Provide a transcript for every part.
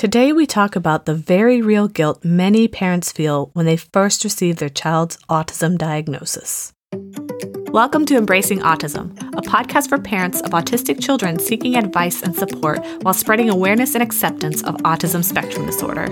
Today, we talk about the very real guilt many parents feel when they first receive their child's autism diagnosis. Welcome to Embracing Autism, a podcast for parents of autistic children seeking advice and support while spreading awareness and acceptance of autism spectrum disorder.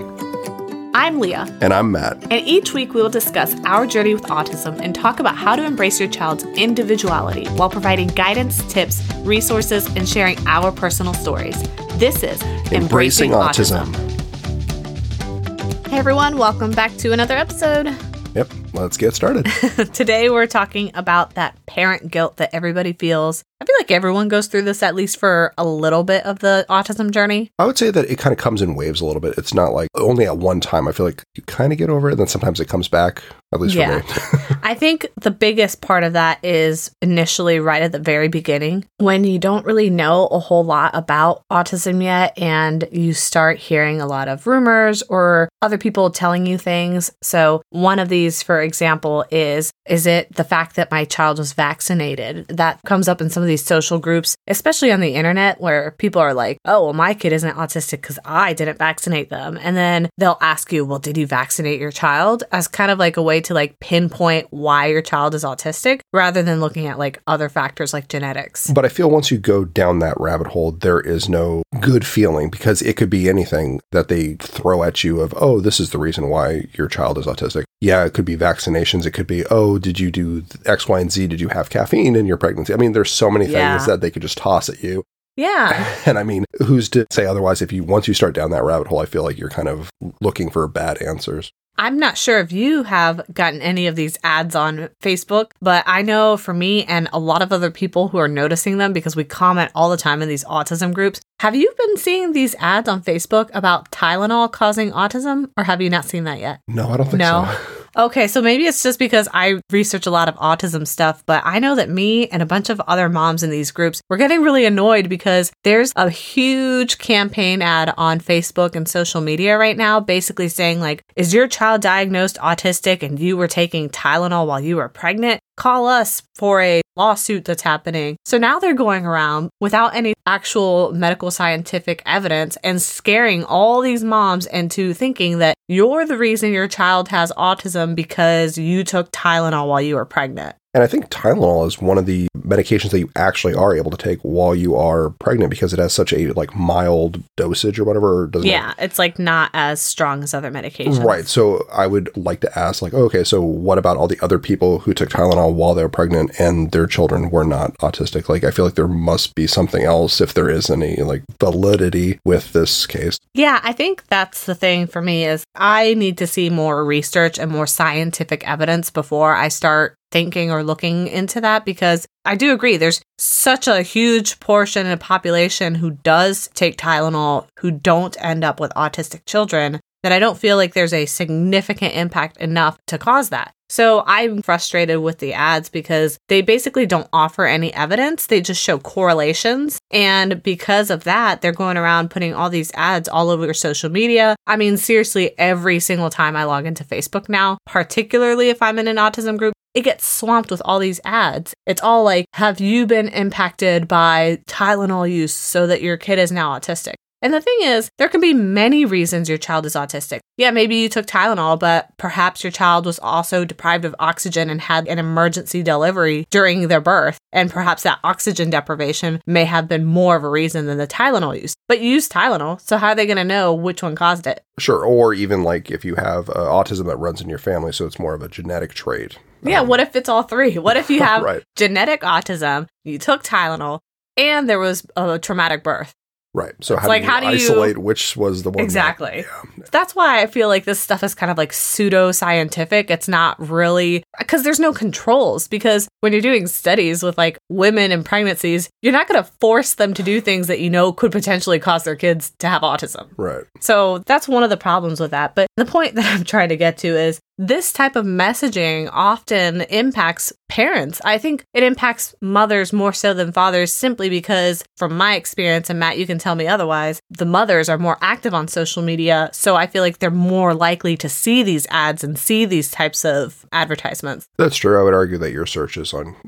I'm Leah. And I'm Matt. And each week we will discuss our journey with autism and talk about how to embrace your child's individuality while providing guidance, tips, resources, and sharing our personal stories. This is Embracing, Embracing autism. autism. Hey everyone, welcome back to another episode. Yep, let's get started. Today we're talking about that parent guilt that everybody feels I feel like everyone goes through this at least for a little bit of the autism journey. I would say that it kind of comes in waves a little bit. It's not like only at one time. I feel like you kind of get over it, and then sometimes it comes back, at least yeah. for me. I think the biggest part of that is initially right at the very beginning when you don't really know a whole lot about autism yet, and you start hearing a lot of rumors or other people telling you things. So, one of these, for example, is is it the fact that my child was vaccinated? That comes up in some of these social groups, especially on the internet, where people are like, oh, well, my kid isn't autistic because I didn't vaccinate them. And then they'll ask you, well, did you vaccinate your child? As kind of like a way to like pinpoint why your child is autistic rather than looking at like other factors like genetics. But I feel once you go down that rabbit hole, there is no good feeling because it could be anything that they throw at you of, oh, this is the reason why your child is autistic. Yeah, it could be vaccinations. It could be, oh, did you do X, Y, and Z? Did you have caffeine in your pregnancy? I mean, there's so many yeah. things that they could just toss at you. Yeah. And I mean, who's to say otherwise if you once you start down that rabbit hole, I feel like you're kind of looking for bad answers. I'm not sure if you have gotten any of these ads on Facebook, but I know for me and a lot of other people who are noticing them because we comment all the time in these autism groups. Have you been seeing these ads on Facebook about Tylenol causing autism, or have you not seen that yet? No, I don't think no. so. Okay, so maybe it's just because I research a lot of autism stuff, but I know that me and a bunch of other moms in these groups, we're getting really annoyed because there's a huge campaign ad on Facebook and social media right now basically saying like, is your child diagnosed autistic and you were taking Tylenol while you were pregnant? Call us for a lawsuit that's happening. So now they're going around without any actual medical scientific evidence and scaring all these moms into thinking that you're the reason your child has autism because you took Tylenol while you were pregnant. And I think Tylenol is one of the medications that you actually are able to take while you are pregnant because it has such a like mild dosage or whatever. Doesn't yeah, it? it's like not as strong as other medications. Right. So I would like to ask, like, okay, so what about all the other people who took Tylenol while they were pregnant and their children were not autistic? Like, I feel like there must be something else if there is any like validity with this case. Yeah, I think that's the thing for me is I need to see more research and more scientific evidence before I start thinking or looking into that because I do agree there's such a huge portion of the population who does take Tylenol who don't end up with autistic children that I don't feel like there's a significant impact enough to cause that. So I'm frustrated with the ads because they basically don't offer any evidence. They just show correlations. And because of that, they're going around putting all these ads all over social media. I mean, seriously, every single time I log into Facebook now, particularly if I'm in an autism group, it gets swamped with all these ads. It's all like, have you been impacted by Tylenol use so that your kid is now autistic? And the thing is, there can be many reasons your child is autistic. Yeah, maybe you took Tylenol, but perhaps your child was also deprived of oxygen and had an emergency delivery during their birth. And perhaps that oxygen deprivation may have been more of a reason than the Tylenol use. But you used Tylenol, so how are they going to know which one caused it? Sure. Or even like if you have uh, autism that runs in your family, so it's more of a genetic trait. Yeah, um, what if it's all three? What if you have right. genetic autism, you took Tylenol, and there was a traumatic birth? Right. So how like, do you how do isolate you... which was the one? Exactly. That, yeah. That's why I feel like this stuff is kind of like pseudo scientific. It's not really because there's no controls. Because when you're doing studies with like women and pregnancies, you're not going to force them to do things that you know could potentially cause their kids to have autism. Right. So that's one of the problems with that. But the point that I'm trying to get to is this type of messaging often impacts parents. I think it impacts mothers more so than fathers simply because, from my experience, and Matt, you can tell me otherwise, the mothers are more active on social media. So I feel like they're more likely to see these ads and see these types of advertisements. That's true. I would argue that your searches on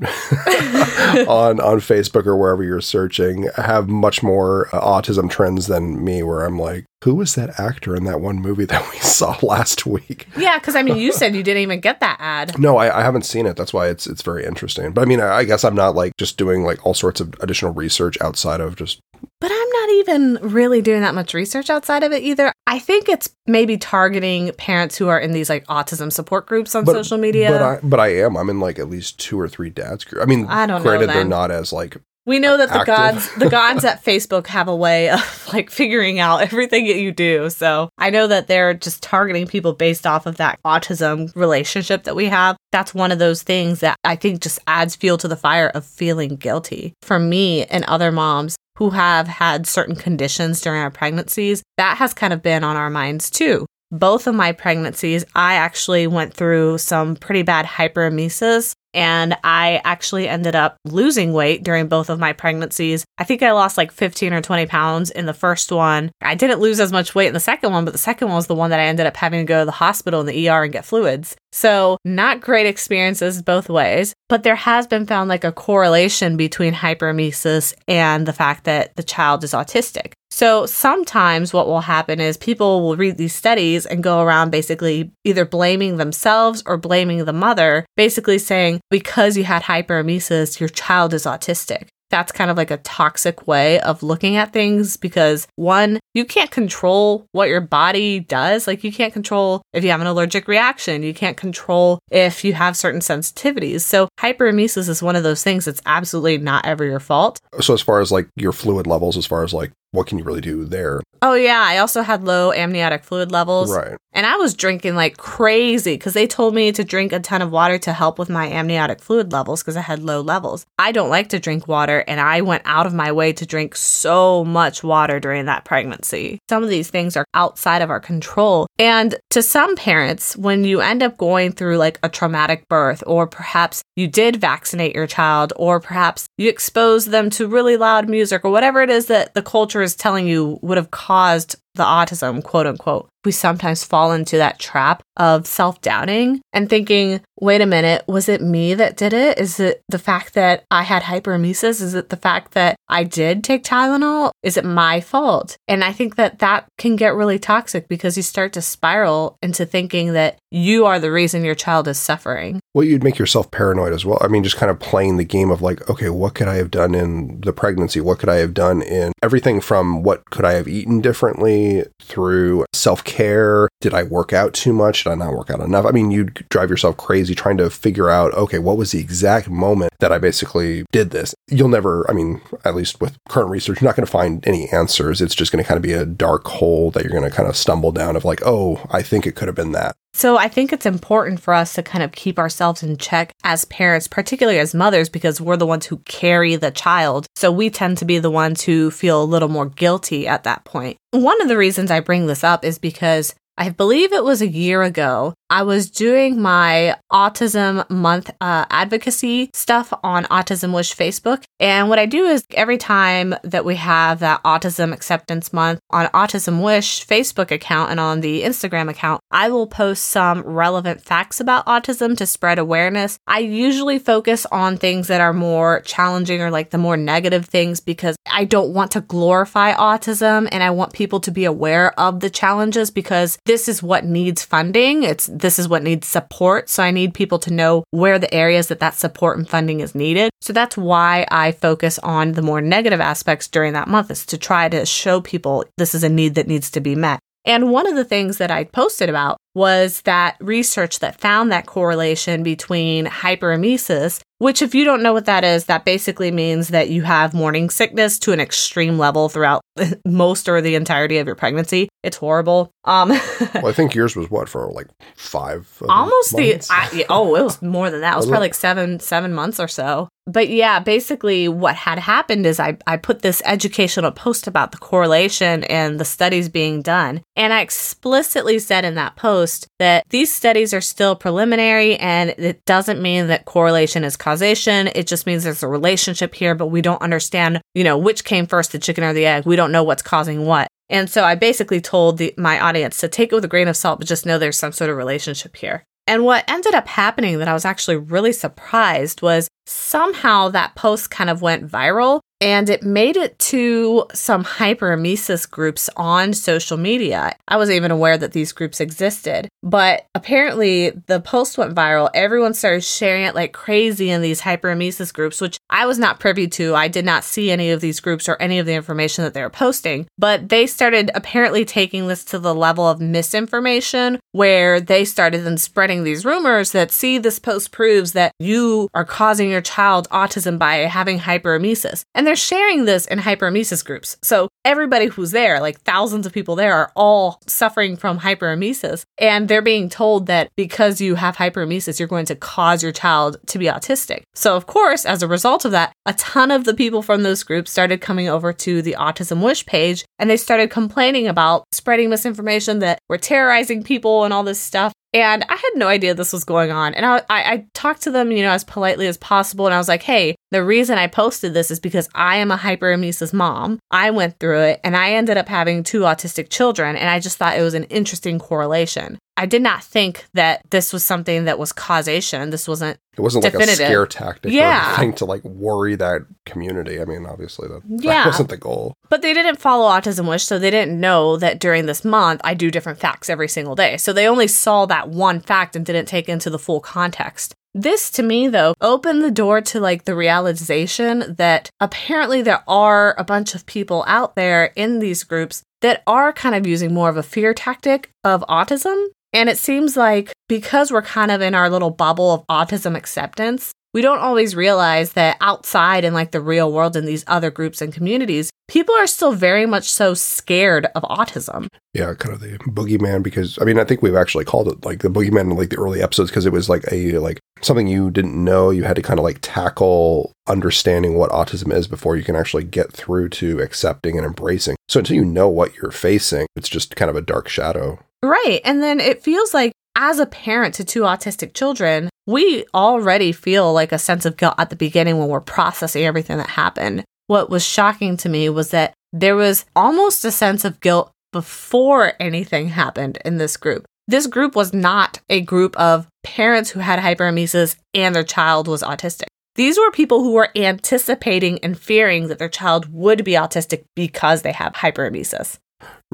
on on Facebook or wherever you're searching have much more uh, autism trends than me, where I'm like, who was that actor in that one movie that we saw last week? Yeah, because I mean, you said you didn't even get that ad. No, I, I haven't seen it. That's why it's it's very interesting. But I mean, I, I guess I'm not like just doing like all sorts of additional research outside of just But I'm not even really doing that much research outside of it either. I think it's maybe targeting parents who are in these like autism support groups on but, social media. But I but I am. I'm in like at least two or three dads group. I mean, I don't know, granted they're not as like we know that the active. gods the gods at Facebook have a way of like figuring out everything that you do. So I know that they're just targeting people based off of that autism relationship that we have. That's one of those things that I think just adds fuel to the fire of feeling guilty. For me and other moms who have had certain conditions during our pregnancies, that has kind of been on our minds too. Both of my pregnancies, I actually went through some pretty bad hyperemesis and I actually ended up losing weight during both of my pregnancies. I think I lost like 15 or 20 pounds in the first one. I didn't lose as much weight in the second one, but the second one was the one that I ended up having to go to the hospital in the ER and get fluids. So, not great experiences both ways, but there has been found like a correlation between hyperemesis and the fact that the child is autistic. So sometimes what will happen is people will read these studies and go around basically either blaming themselves or blaming the mother, basically saying, because you had hyperemesis, your child is autistic. That's kind of like a toxic way of looking at things because one, you can't control what your body does. Like you can't control if you have an allergic reaction. You can't control if you have certain sensitivities. So hyperemesis is one of those things that's absolutely not ever your fault. so as far as like your fluid levels, as far as like what can you really do there? Oh yeah, I also had low amniotic fluid levels. Right. And I was drinking like crazy because they told me to drink a ton of water to help with my amniotic fluid levels because I had low levels. I don't like to drink water, and I went out of my way to drink so much water during that pregnancy. Some of these things are outside of our control. And to some parents, when you end up going through like a traumatic birth, or perhaps you did vaccinate your child, or perhaps you exposed them to really loud music, or whatever it is that the culture is telling you would have caused the autism, quote unquote, we sometimes fall into that trap of self doubting and thinking, wait a minute, was it me that did it? Is it the fact that I had hyperemesis? Is it the fact that I did take Tylenol? Is it my fault? And I think that that can get really toxic because you start to spiral into thinking that you are the reason your child is suffering. Well, you'd make yourself paranoid as well. I mean, just kind of playing the game of like, okay, what could I have done in the pregnancy? What could I have done in everything from what could I have eaten differently through self care? care did I work out too much? Did I not work out enough? I mean, you'd drive yourself crazy trying to figure out, okay, what was the exact moment that I basically did this? You'll never, I mean, at least with current research, you're not going to find any answers. It's just going to kind of be a dark hole that you're going to kind of stumble down of like, oh, I think it could have been that. So I think it's important for us to kind of keep ourselves in check as parents, particularly as mothers, because we're the ones who carry the child. So we tend to be the ones who feel a little more guilty at that point. One of the reasons I bring this up is because I believe it was a year ago. I was doing my autism month uh, advocacy stuff on Autism Wish Facebook. And what I do is every time that we have that autism acceptance month on Autism Wish Facebook account and on the Instagram account, I will post some relevant facts about autism to spread awareness. I usually focus on things that are more challenging or like the more negative things because I don't want to glorify autism and I want people to be aware of the challenges because this is what needs funding. It's this is what needs support. So I need people to know where the areas that that support and funding is needed. So that's why I focus on the more negative aspects during that month is to try to show people this is a need that needs to be met. And one of the things that I posted about was that research that found that correlation between hyperemesis, which, if you don't know what that is, that basically means that you have morning sickness to an extreme level throughout most or the entirety of your pregnancy. It's horrible. Um, Well, I think yours was what for like five, almost the months? I, oh it was more than that it was Was probably like seven seven months or so but yeah basically what had happened is I, I put this educational post about the correlation and the studies being done. And i explicitly said in that post that these studies are still preliminary and it doesn't mean that correlation is causation. It just means there's a relationship here but we don't understand you know which came first the chicken or the egg. We don't know what's causing what. And so I basically told the, my audience to take it with a grain of salt, but just know there's some sort of relationship here. And what ended up happening that I was actually really surprised was somehow that post kind of went viral. And it made it to some hyperemesis groups on social media. I wasn't even aware that these groups existed, but apparently the post went viral. Everyone started sharing it like crazy in these hyperemesis groups, which I was not privy to. I did not see any of these groups or any of the information that they were posting, but they started apparently taking this to the level of misinformation where they started then spreading these rumors that see this post proves that you are causing your child autism by having hyperemesis. And they're sharing this in hyperemesis groups. So everybody who's there, like thousands of people there, are all suffering from hyperemesis. And they're being told that because you have hyperemesis, you're going to cause your child to be autistic. So, of course, as a result of that, a ton of the people from those groups started coming over to the Autism Wish page and they started complaining about spreading misinformation that we're terrorizing people and all this stuff. And I had no idea this was going on. And I, I, I, talked to them, you know, as politely as possible. And I was like, hey, the reason I posted this is because I am a hyperemesis mom. I went through it and I ended up having two autistic children. And I just thought it was an interesting correlation. I did not think that this was something that was causation. This wasn't. It wasn't definitive. like a scare tactic yeah. or anything to like worry that community. I mean, obviously that, yeah. that wasn't the goal. But they didn't follow Autism Wish, so they didn't know that during this month I do different facts every single day. So they only saw that one fact and didn't take into the full context. This to me though opened the door to like the realization that apparently there are a bunch of people out there in these groups that are kind of using more of a fear tactic of autism and it seems like because we're kind of in our little bubble of autism acceptance, we don't always realize that outside in like the real world in these other groups and communities, people are still very much so scared of autism. Yeah, kind of the boogeyman because I mean I think we've actually called it like the boogeyman in like the early episodes because it was like a like something you didn't know you had to kind of like tackle understanding what autism is before you can actually get through to accepting and embracing. So until you know what you're facing, it's just kind of a dark shadow. Right. And then it feels like as a parent to two autistic children, we already feel like a sense of guilt at the beginning when we're processing everything that happened. What was shocking to me was that there was almost a sense of guilt before anything happened in this group. This group was not a group of parents who had hyperemesis and their child was autistic. These were people who were anticipating and fearing that their child would be autistic because they have hyperemesis.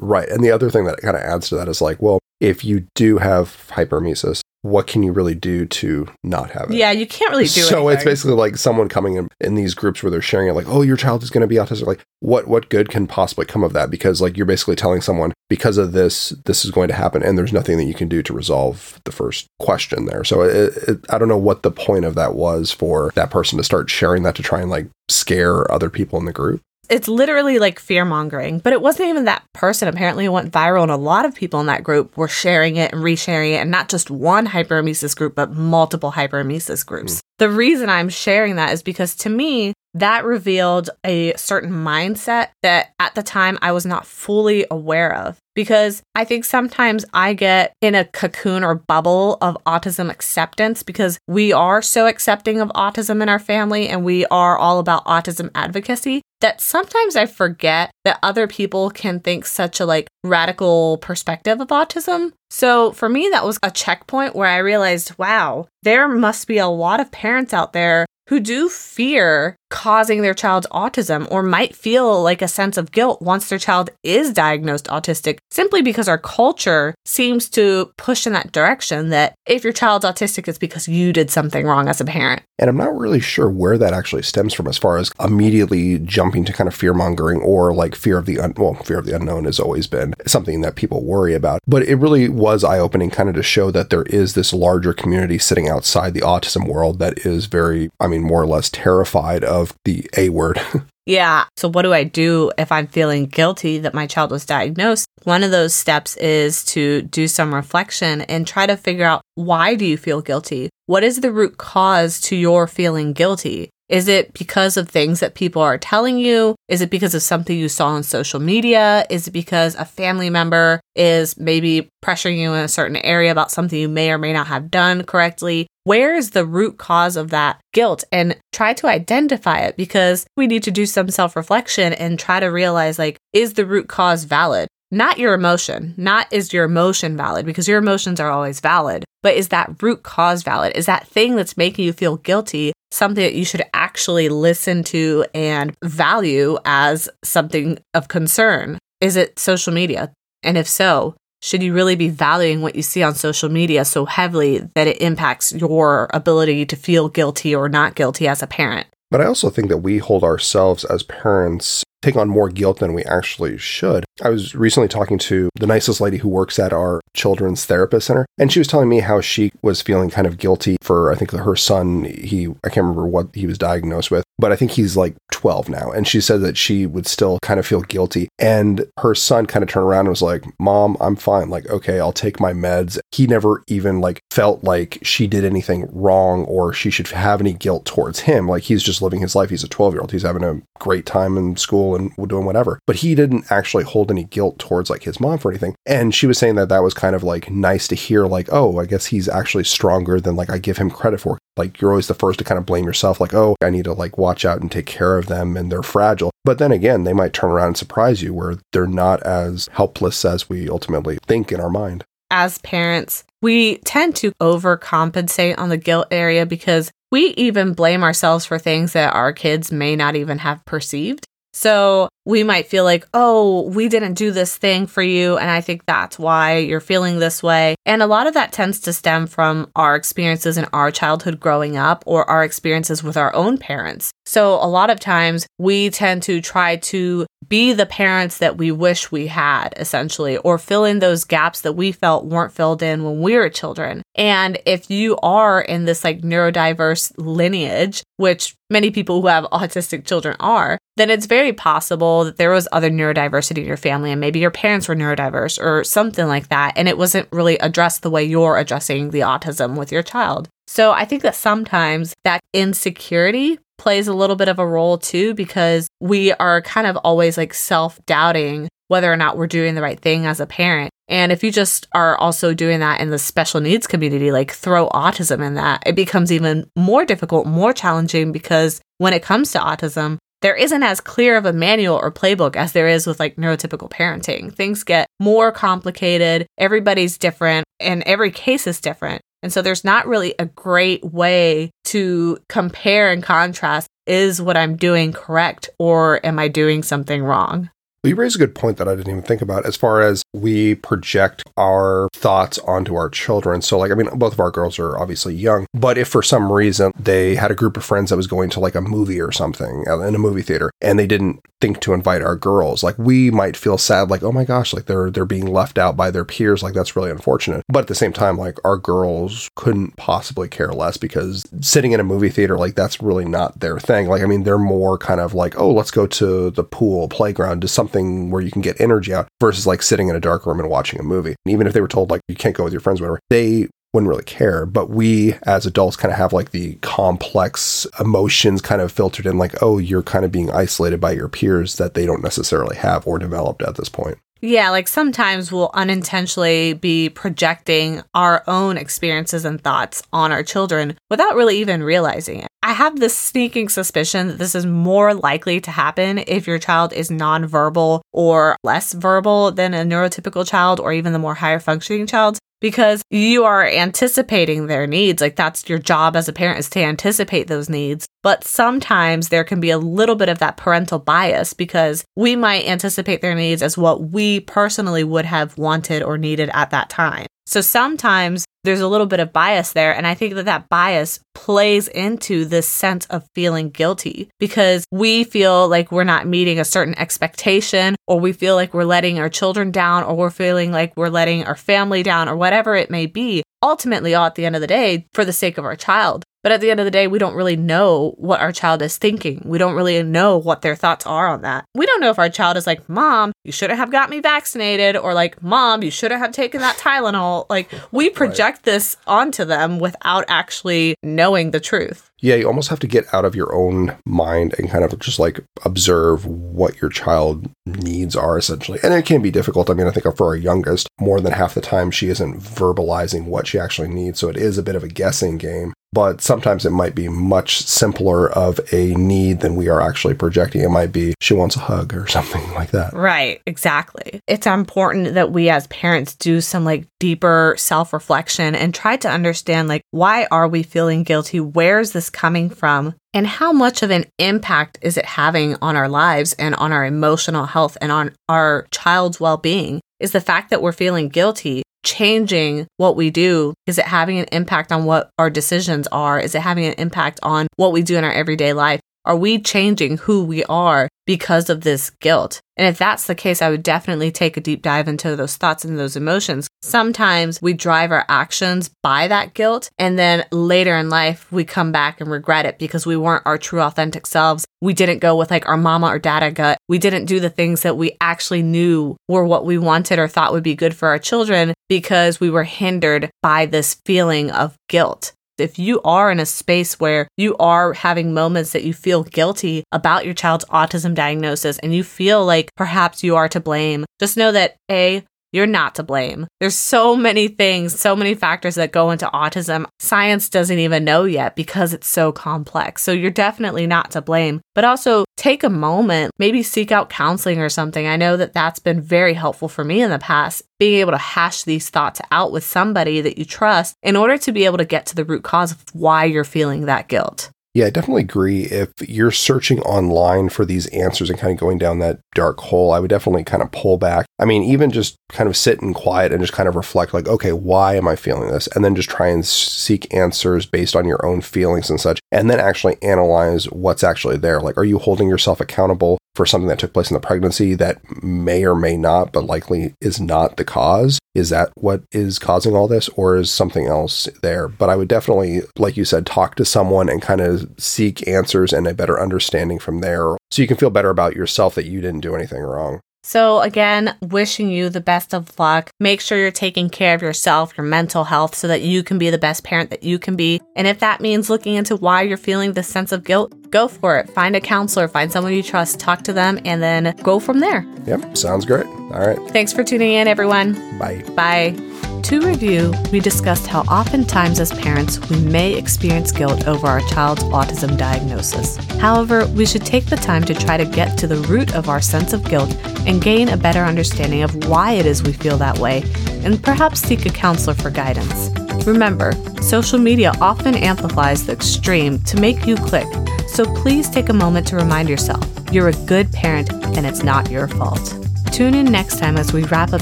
Right. And the other thing that kind of adds to that is like, well, if you do have hyperemesis, what can you really do to not have it? Yeah, you can't really do it. So it's basically like someone coming in in these groups where they're sharing it, like, "Oh, your child is going to be autistic." Like, what what good can possibly come of that? Because like you're basically telling someone because of this, this is going to happen, and there's nothing that you can do to resolve the first question there. So it, it, I don't know what the point of that was for that person to start sharing that to try and like scare other people in the group it's literally like fear mongering, but it wasn't even that person. Apparently, it went viral, and a lot of people in that group were sharing it and resharing it, and not just one hyperemesis group, but multiple hyperemesis groups. Mm. The reason I'm sharing that is because to me, that revealed a certain mindset that at the time I was not fully aware of. Because I think sometimes I get in a cocoon or bubble of autism acceptance because we are so accepting of autism in our family and we are all about autism advocacy that sometimes I forget that other people can think such a like radical perspective of autism. So for me, that was a checkpoint where I realized, wow, there must be a lot of parents out there who do fear causing their child's autism or might feel like a sense of guilt once their child is diagnosed autistic simply because our culture seems to push in that direction that if your child's autistic it's because you did something wrong as a parent. And I'm not really sure where that actually stems from as far as immediately jumping to kind of fear mongering or like fear of the un- well fear of the unknown has always been something that people worry about. But it really was eye opening kind of to show that there is this larger community sitting outside the autism world that is very I mean becoming more or less terrified of the A word. yeah. So, what do I do if I'm feeling guilty that my child was diagnosed? One of those steps is to do some reflection and try to figure out why do you feel guilty? What is the root cause to your feeling guilty? Is it because of things that people are telling you? Is it because of something you saw on social media? Is it because a family member is maybe pressuring you in a certain area about something you may or may not have done correctly? Where is the root cause of that guilt? And try to identify it because we need to do some self reflection and try to realize like, is the root cause valid? not your emotion, not is your emotion valid because your emotions are always valid, but is that root cause valid? Is that thing that's making you feel guilty something that you should actually actually listen to and value as something of concern? Is it social media? And if so, should you really be valuing what you see on social media so heavily that it impacts your ability to feel guilty or not guilty as a parent? But I also think that we hold ourselves as parents take on more guilt than we actually should. I was recently talking to the nicest lady who works at our children's therapist center, and she was telling me how she was feeling kind of guilty for I think her son. He I can't remember what he was diagnosed with, but I think he's like 12 now. And she said that she would still kind of feel guilty. And her son kind of turned around and was like, "Mom, I'm fine. Like, okay, I'll take my meds." He never even like felt like she did anything wrong or she should have any guilt towards him. Like he's just living his life. He's a 12 year old. He's having a great time in school and doing whatever. But he didn't actually hold any guilt towards like his mom for anything. And she was saying that that was kind of like nice to hear, like, oh, I guess he's actually stronger than like I give him credit for. Like you're always the first to kind of blame yourself, like, oh, I need to like watch out and take care of them and they're fragile. But then again, they might turn around and surprise you where they're not as helpless as we ultimately think in our mind. As parents, we tend to overcompensate on the guilt area because we even blame ourselves for things that our kids may not even have perceived. So we might feel like, oh, we didn't do this thing for you. And I think that's why you're feeling this way. And a lot of that tends to stem from our experiences in our childhood growing up or our experiences with our own parents. So a lot of times we tend to try to be the parents that we wish we had, essentially, or fill in those gaps that we felt weren't filled in when we were children. And if you are in this like neurodiverse lineage, which many people who have autistic children are, then it's very possible that there was other neurodiversity in your family and maybe your parents were neurodiverse or something like that. And it wasn't really addressed the way you're addressing the autism with your child. So I think that sometimes that insecurity plays a little bit of a role too, because we are kind of always like self doubting whether or not we're doing the right thing as a parent. And if you just are also doing that in the special needs community, like throw autism in that, it becomes even more difficult, more challenging because when it comes to autism, there isn't as clear of a manual or playbook as there is with like neurotypical parenting. Things get more complicated, everybody's different, and every case is different. And so there's not really a great way to compare and contrast is what I'm doing correct or am I doing something wrong? You raise a good point that I didn't even think about as far as we project our thoughts onto our children. So, like, I mean, both of our girls are obviously young, but if for some reason they had a group of friends that was going to like a movie or something uh, in a movie theater and they didn't think to invite our girls, like, we might feel sad, like, oh my gosh, like they're they're being left out by their peers, like that's really unfortunate. But at the same time, like our girls couldn't possibly care less because sitting in a movie theater, like that's really not their thing. Like, I mean, they're more kind of like, oh, let's go to the pool, playground, to something where you can get energy out versus like sitting in a dark room and watching a movie. And even if they were told like you can't go with your friends, whatever, they wouldn't really care. But we as adults kind of have like the complex emotions kind of filtered in, like, oh, you're kind of being isolated by your peers that they don't necessarily have or developed at this point. Yeah, like sometimes we'll unintentionally be projecting our own experiences and thoughts on our children without really even realizing it. I have this sneaking suspicion that this is more likely to happen if your child is nonverbal or less verbal than a neurotypical child or even the more higher functioning child because you are anticipating their needs. Like that's your job as a parent is to anticipate those needs. But sometimes there can be a little bit of that parental bias because we might anticipate their needs as what we personally would have wanted or needed at that time. So sometimes there's a little bit of bias there. And I think that that bias plays into this sense of feeling guilty because we feel like we're not meeting a certain expectation, or we feel like we're letting our children down, or we're feeling like we're letting our family down, or whatever it may be. Ultimately, all at the end of the day, for the sake of our child. But at the end of the day, we don't really know what our child is thinking. We don't really know what their thoughts are on that. We don't know if our child is like, Mom, you shouldn't have got me vaccinated, or like, Mom, you shouldn't have taken that Tylenol. Like, we project right. this onto them without actually knowing the truth. Yeah, you almost have to get out of your own mind and kind of just like observe what your child needs are essentially. And it can be difficult. I mean, I think for our youngest, more than half the time she isn't verbalizing what she actually needs. So it is a bit of a guessing game but sometimes it might be much simpler of a need than we are actually projecting. It might be she wants a hug or something like that. Right, exactly. It's important that we as parents do some like deeper self reflection and try to understand like why are we feeling guilty? Where's this coming from? And how much of an impact is it having on our lives and on our emotional health and on our child's well being? Is the fact that we're feeling guilty changing what we do? Is it having an impact on what our decisions are? Is it having an impact on what we do in our everyday life? Are we changing who we are because of this guilt? And if that's the case, I would definitely take a deep dive into those thoughts and those emotions. Sometimes we drive our actions by that guilt, and then later in life, we come back and regret it because we weren't our true authentic selves. We didn't go with like our mama or dada gut. We didn't do the things that we actually knew were what we wanted or thought would be good for our children because we were hindered by this feeling of guilt. If you are in a space where you are having moments that you feel guilty about your child's autism diagnosis and you feel like perhaps you are to blame, just know that A, you're not to blame. There's so many things, so many factors that go into autism. Science doesn't even know yet because it's so complex. So you're definitely not to blame. But also take a moment, maybe seek out counseling or something. I know that that's been very helpful for me in the past, being able to hash these thoughts out with somebody that you trust in order to be able to get to the root cause of why you're feeling that guilt. Yeah, I definitely agree. If you're searching online for these answers and kind of going down that dark hole, I would definitely kind of pull back. I mean, even just kind of sit in quiet and just kind of reflect, like, okay, why am I feeling this? And then just try and seek answers based on your own feelings and such. And then actually analyze what's actually there. Like, are you holding yourself accountable for something that took place in the pregnancy that may or may not, but likely is not the cause? Is that what is causing all this, or is something else there? But I would definitely, like you said, talk to someone and kind of seek answers and a better understanding from there so you can feel better about yourself that you didn't do anything wrong. So, again, wishing you the best of luck. Make sure you're taking care of yourself, your mental health, so that you can be the best parent that you can be. And if that means looking into why you're feeling this sense of guilt, go for it. Find a counselor, find someone you trust, talk to them, and then go from there. Yep, sounds great. All right. Thanks for tuning in, everyone. Bye. Bye. To review, we discussed how oftentimes as parents we may experience guilt over our child's autism diagnosis. However, we should take the time to try to get to the root of our sense of guilt and gain a better understanding of why it is we feel that way, and perhaps seek a counselor for guidance. Remember, social media often amplifies the extreme to make you click, so please take a moment to remind yourself you're a good parent and it's not your fault. Tune in next time as we wrap up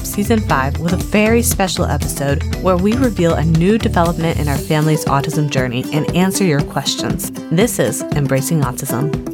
season 5 with a very special episode where we reveal a new development in our family's autism journey and answer your questions. This is Embracing Autism.